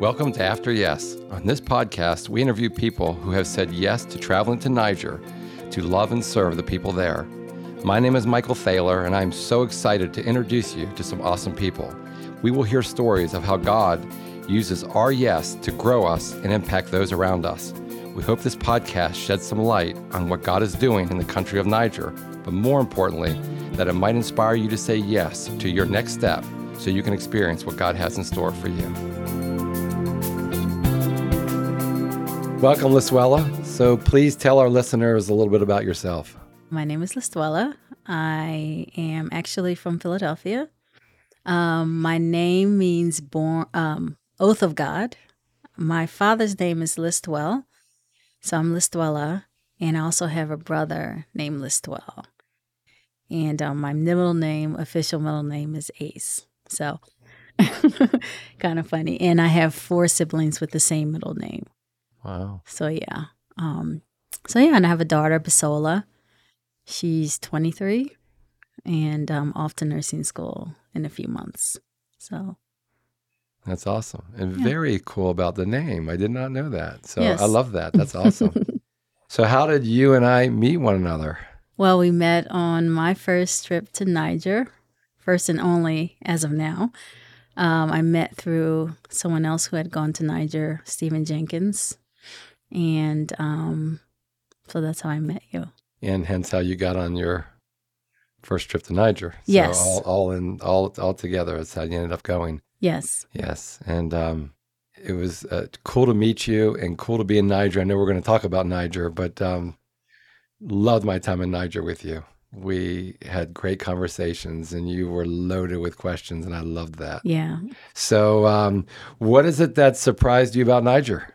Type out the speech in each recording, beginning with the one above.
Welcome to After Yes. On this podcast, we interview people who have said yes to traveling to Niger to love and serve the people there. My name is Michael Thaler, and I'm so excited to introduce you to some awesome people. We will hear stories of how God uses our yes to grow us and impact those around us. We hope this podcast sheds some light on what God is doing in the country of Niger, but more importantly, that it might inspire you to say yes to your next step so you can experience what God has in store for you. Welcome, Listwella. So please tell our listeners a little bit about yourself. My name is Listwella. I am actually from Philadelphia. Um, my name means born um, oath of God. My father's name is Listwell, so I'm Listwella, and I also have a brother named Listwell. And um, my middle name, official middle name, is Ace. So kind of funny. And I have four siblings with the same middle name. Wow. So yeah. Um, so yeah, and I have a daughter, Basola. She's 23 and um, off to nursing school in a few months. So that's awesome and yeah. very cool about the name. I did not know that. So yes. I love that. That's awesome. so how did you and I meet one another? Well, we met on my first trip to Niger, first and only as of now. Um, I met through someone else who had gone to Niger, Stephen Jenkins. And um, so that's how I met you. And hence how you got on your first trip to Niger. So yes. All, all in, all, all together. That's how you ended up going. Yes. Yes. And um, it was uh, cool to meet you and cool to be in Niger. I know we're going to talk about Niger, but um, loved my time in Niger with you. We had great conversations and you were loaded with questions, and I loved that. Yeah. So, um, what is it that surprised you about Niger?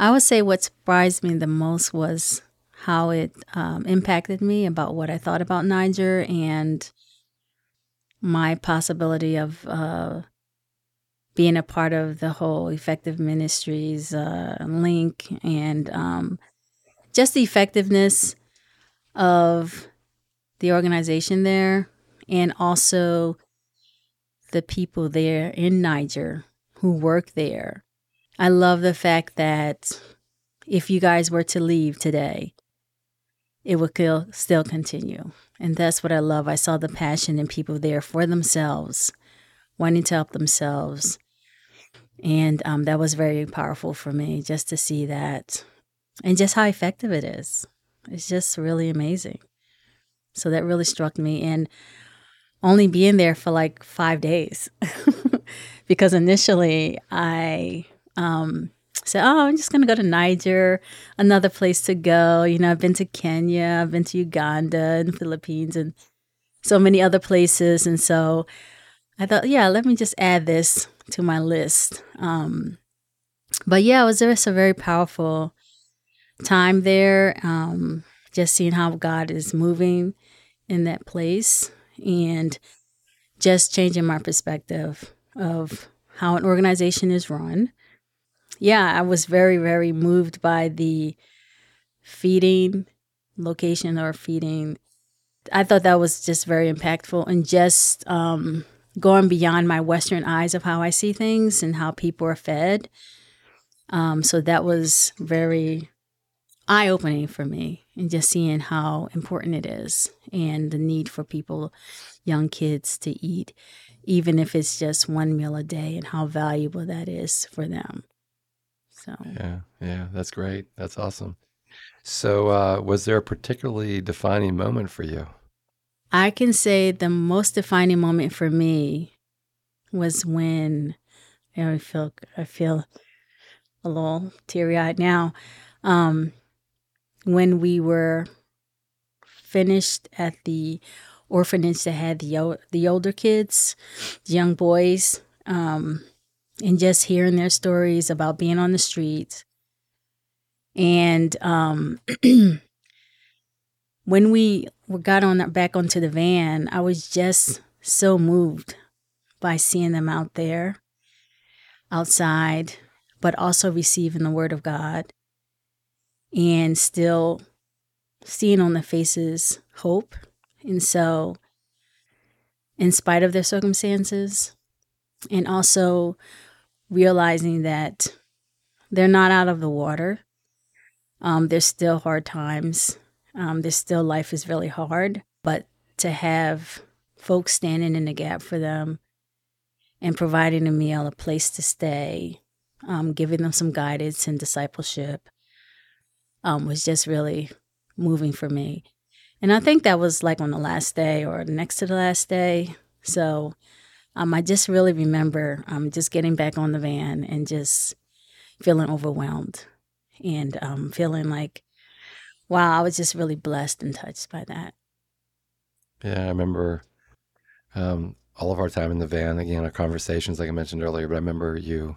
I would say what surprised me the most was how it um, impacted me about what I thought about Niger and my possibility of uh, being a part of the whole effective ministries uh, link and um, just the effectiveness of the organization there and also the people there in Niger who work there. I love the fact that if you guys were to leave today, it would still continue. And that's what I love. I saw the passion in people there for themselves, wanting to help themselves. And um, that was very powerful for me just to see that and just how effective it is. It's just really amazing. So that really struck me. And only being there for like five days because initially I um, said, Oh, I'm just going to go to Niger, another place to go. You know, I've been to Kenya, I've been to Uganda and Philippines and so many other places. And so I thought, yeah, let me just add this to my list. Um, but yeah, it was just a very powerful time there. Um, just seeing how God is moving in that place and just changing my perspective of how an organization is run. Yeah, I was very, very moved by the feeding location or feeding. I thought that was just very impactful and just um, going beyond my Western eyes of how I see things and how people are fed. Um, so that was very eye opening for me and just seeing how important it is and the need for people, young kids, to eat, even if it's just one meal a day, and how valuable that is for them. So, yeah, yeah, that's great. That's awesome. So, uh, was there a particularly defining moment for you? I can say the most defining moment for me was when you know, I feel I feel a little teary eyed now. Um, when we were finished at the orphanage that had the the older kids, the young boys, um, and just hearing their stories about being on the streets. And um, when we got on back onto the van, I was just so moved by seeing them out there, outside, but also receiving the word of God and still seeing on the faces hope. And so, in spite of their circumstances, and also realizing that they're not out of the water. Um, there's still hard times. Um, there's still life is really hard, but to have folks standing in the gap for them and providing a meal, a place to stay, um, giving them some guidance and discipleship um, was just really moving for me. And I think that was like on the last day or next to the last day. So um, I just really remember um, just getting back on the van and just feeling overwhelmed and um, feeling like, wow, I was just really blessed and touched by that. Yeah, I remember um, all of our time in the van, again, our conversations, like I mentioned earlier, but I remember you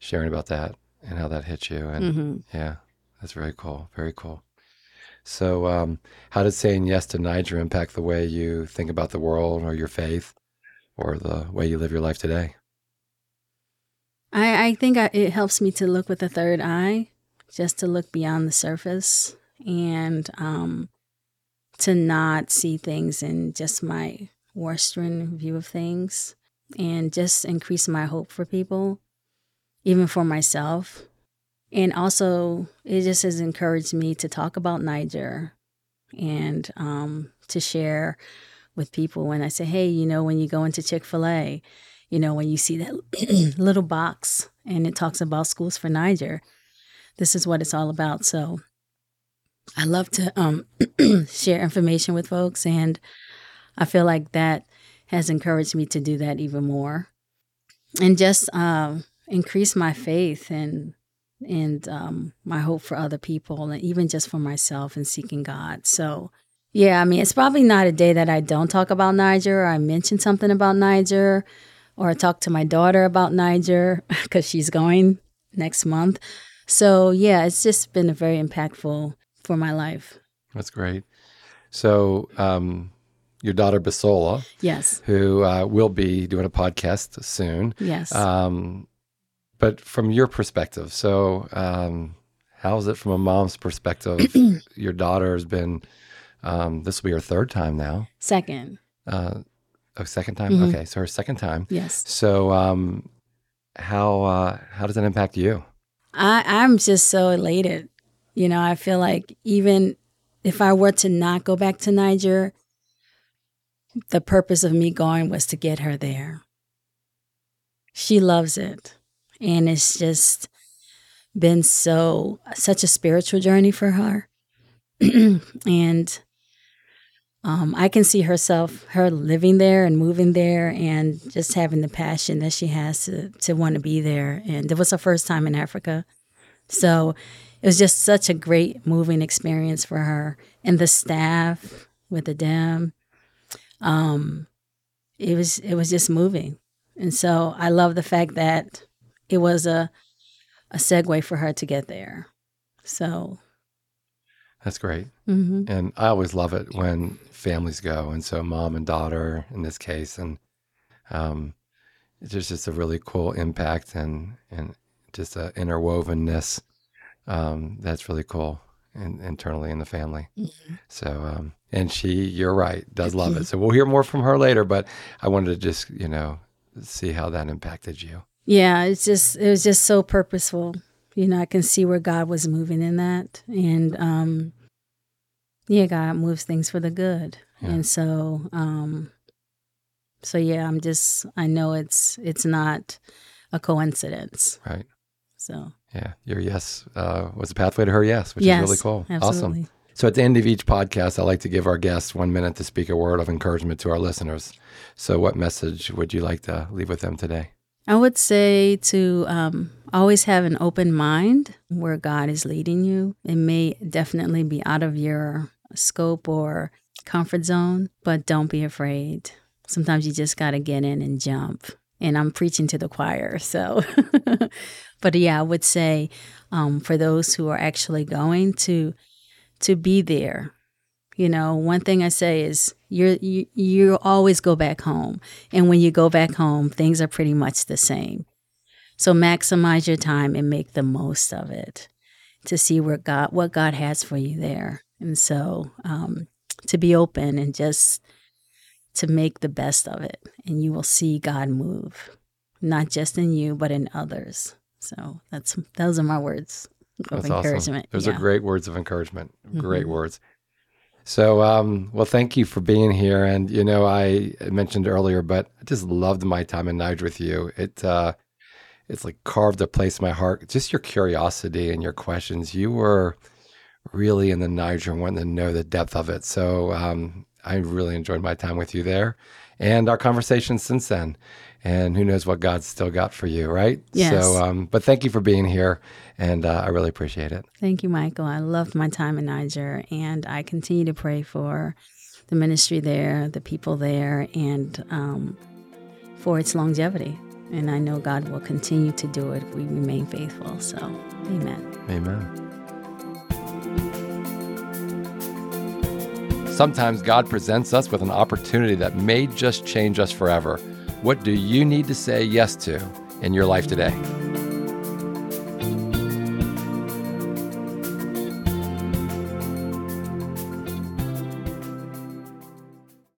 sharing about that and how that hit you. And hmm yeah, that's very cool. Very cool. So, um, how did saying yes to Niger impact the way you think about the world or your faith or the way you live your life today? I, I think I, it helps me to look with a third eye, just to look beyond the surface and um, to not see things in just my Western view of things and just increase my hope for people, even for myself. And also, it just has encouraged me to talk about Niger and um, to share with people when I say, hey, you know, when you go into Chick fil A, you know, when you see that little box and it talks about schools for Niger, this is what it's all about. So I love to um, share information with folks, and I feel like that has encouraged me to do that even more and just um, increase my faith and and um, my hope for other people and even just for myself and seeking God. So yeah, I mean, it's probably not a day that I don't talk about Niger or I mention something about Niger or I talk to my daughter about Niger because she's going next month. So, yeah, it's just been a very impactful for my life. That's great. So, um, your daughter Basola, Yes. who uh, will be doing a podcast soon, Yes. um, but from your perspective, so um, how is it from a mom's perspective? your daughter has been, um, this will be her third time now. Second. Uh, oh, second time? Mhm. Okay, so her second time. Yes. So, um, how uh, how does that impact you? I, I'm just so elated. You know, I feel like even if I were to not go back to Niger, the purpose of me going was to get her there. She loves it. And it's just been so, such a spiritual journey for her. and um, I can see herself, her living there and moving there and just having the passion that she has to, to want to be there. And it was her first time in Africa. So it was just such a great moving experience for her. And the staff with the dam, um, it was it was just moving. And so I love the fact that it was a a segue for her to get there. So That's great. mhm. And I always love it when families go. And so, mom and daughter in this case. And um, there's just a really cool impact and, and just an interwovenness um, that's really cool in, internally in the family. Mhm. So, um, and she, you're right, does love it. So, we'll hear more from her later. But I wanted to just, you know, see how that impacted you. Yeah, it's just it was just so purposeful. You know, I can see where God was moving in that, and um, yeah, God moves things for the good, Yeah. and so um, so yeah, I'm just I know it's it's not a coincidence. Right. So Yeah. Your yes uh, was a pathway to her yes, which yes, is really cool. Awesome. So at the end of each podcast, I like to give our guests one minute to speak a word of encouragement to our listeners. So, what message would you like to leave with them today? I would say to um, always have an open mind where God is leading you. It may definitely be out of your scope or comfort zone, but don't be afraid. Sometimes you just got to get in and jump. And I'm preaching to the choir. So, but yeah, I would say um, for those who are actually going to to be there. You know, one thing I say is you're you you always go back home. And when you go back home, things are pretty much the same. So maximize your time and make the most of it to see where God what God has for you there. And so um, to be open and just to make the best of it, and you will see God move. not just in you, but in others. So that's those are my words of That's awesome. encouragement. Those yeah. are great words of encouragement. Great Mhm. words. So, um, well, thank you for being here. And you know, I mentioned earlier, but I just loved my time in Niger with you. It uh, it's like carved a place in my heart. Just your curiosity and your questions. You were really in the Niger and wanting to know the depth of it. So, um, I really enjoyed my time with you there, and our conversations since then. And who knows what God's still got for you, right? Yes. So, um, but thank you for being here, and uh, I really appreciate it. Thank you, Michael. I loved my time in Niger, and I continue to pray for the ministry there, the people there, and um, for its longevity. And I know God will continue to do it if we remain faithful. So, amen. Amen. Sometimes God presents us with an opportunity that may just change us forever. What do you need to say yes to in your life today?